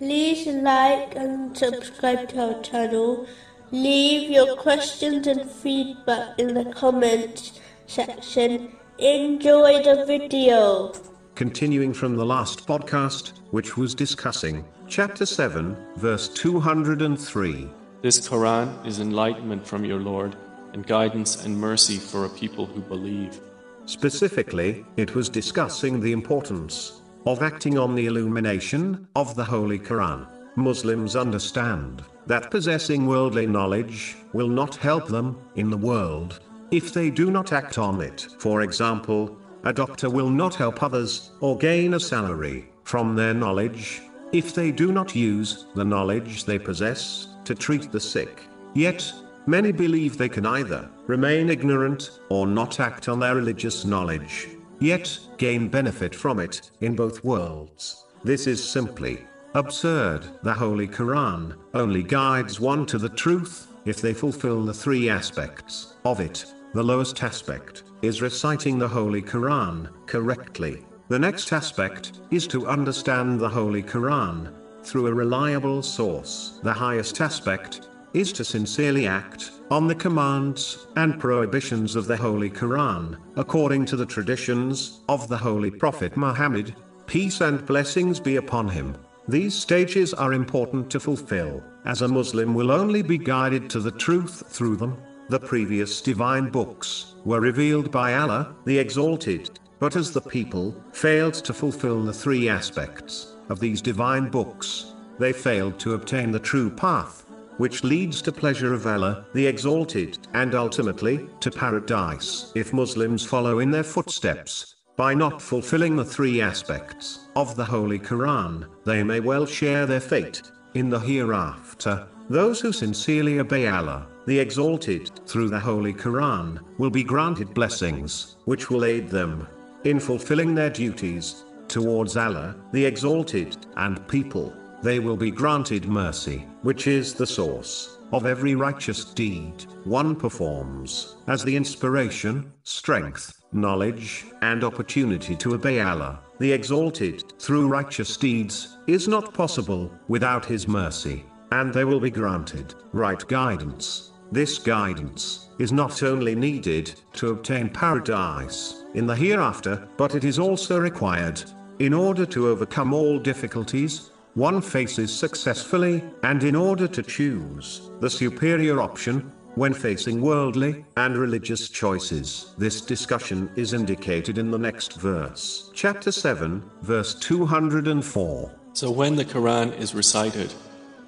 like and subscribe to our channel. Leave your questions and feedback in the comments section. Enjoy the video. Continuing from the last podcast, which was discussing chapter 7, verse 203. This Quran is enlightenment from your Lord and guidance and mercy for a people who believe. Specifically, it was discussing the importance of acting on the illumination of the Holy Quran. Muslims understand that possessing worldly knowledge will not help them in the world if they do not act on it. For example, a doctor will not help others or gain a salary from their knowledge if they do not use the knowledge they possess to treat the sick. Yet, many believe they can either remain ignorant or not act on their religious knowledge, yet gain benefit from it in both worlds. This is simply absurd. The Holy Quran only guides one to the truth if they fulfill the three aspects of it. The lowest aspect is reciting the Holy Quran correctly. The next aspect is to understand the Holy Quran through a reliable source. The highest aspect is to sincerely act on the commands and prohibitions of the Holy Quran, according to the traditions of the Holy Prophet Muhammad, peace and blessings be upon him. These stages are important to fulfill, as a Muslim will only be guided to the truth through them. The previous divine books were revealed by Allah, the Exalted, but as the people failed to fulfill the three aspects of these divine books, they failed to obtain the true path, which leads to pleasure of Allah, the Exalted, and ultimately, to paradise. If Muslims follow in their footsteps, by not fulfilling the three aspects of the Holy Quran, they may well share their fate in the hereafter. Those who sincerely obey Allah, the Exalted, through the Holy Quran, will be granted blessings, which will aid them in fulfilling their duties towards Allah, the Exalted, and people. They will be granted mercy, which is the source of every righteous deed one performs, as the inspiration, strength, knowledge, and opportunity to obey Allah, the Exalted, through righteous deeds, is not possible without His mercy, and they will be granted right guidance. This guidance is not only needed to obtain paradise in the hereafter, but it is also required in order to overcome all difficulties one faces successfully, and in order to choose the superior option when facing worldly and religious choices. This discussion is indicated in the next verse. Chapter 7, verse 204. So when the Quran is recited,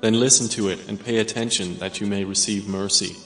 then listen to it and pay attention that you may receive mercy.